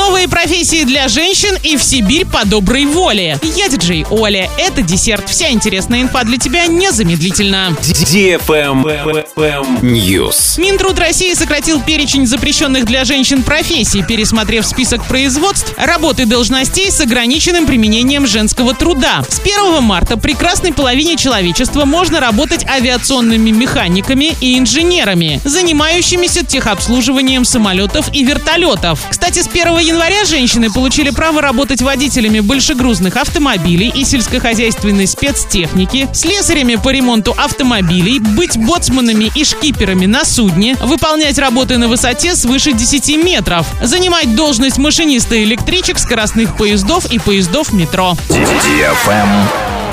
Новые профессии для женщин и в Сибирь по доброй воле. Я диджей Оля. Это десерт. Вся интересная инфа для тебя незамедлительно. News. Минтруд России сократил перечень запрещенных для женщин профессий, пересмотрев список производств, работы должностей с ограниченным применением женского труда. С 1 марта прекрасной половине человечества можно работать авиационными механиками и инженерами, занимающимися техобслуживанием самолетов и вертолетов. Кстати, с 1 января женщины получили право работать водителями большегрузных автомобилей и сельскохозяйственной спецтехники, слесарями по ремонту автомобилей, быть боцманами и шкиперами на судне, выполнять работы на высоте свыше 10 метров, занимать должность машиниста электричек, скоростных поездов и поездов метро.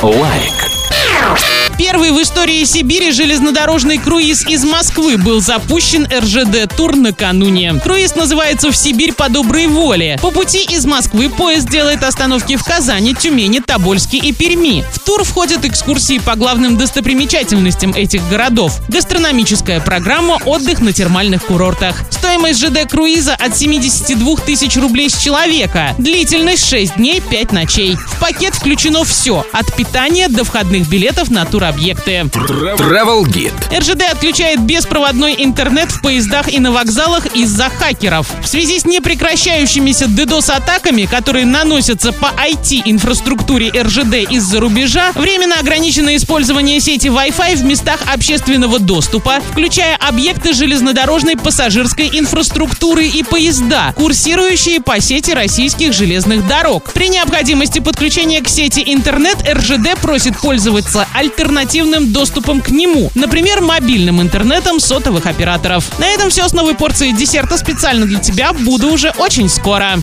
Лайк. Первый в истории Сибири железнодорожный круиз из Москвы был запущен РЖД-тур накануне. Круиз называется «В Сибирь по доброй воле». По пути из Москвы поезд делает остановки в Казани, Тюмени, Тобольске и Перми. В тур входят экскурсии по главным достопримечательностям этих городов, гастрономическая программа, отдых на термальных курортах. Стоимость ЖД-круиза от 72 тысяч рублей с человека. Длительность 6 дней, 5 ночей. В пакет включено все, от питания до входных билетов на тур объекты. Travel Guide. РЖД отключает беспроводной интернет в поездах и на вокзалах из-за хакеров. В связи с непрекращающимися DDoS-атаками, которые наносятся по IT-инфраструктуре РЖД из-за рубежа, временно ограничено использование сети Wi-Fi в местах общественного доступа, включая объекты железнодорожной пассажирской инфраструктуры и поезда, курсирующие по сети российских железных дорог. При необходимости подключения к сети интернет РЖД просит пользоваться альтернативным доступом к нему, например, мобильным интернетом сотовых операторов. На этом все с новой порцией десерта специально для тебя. Буду уже очень скоро.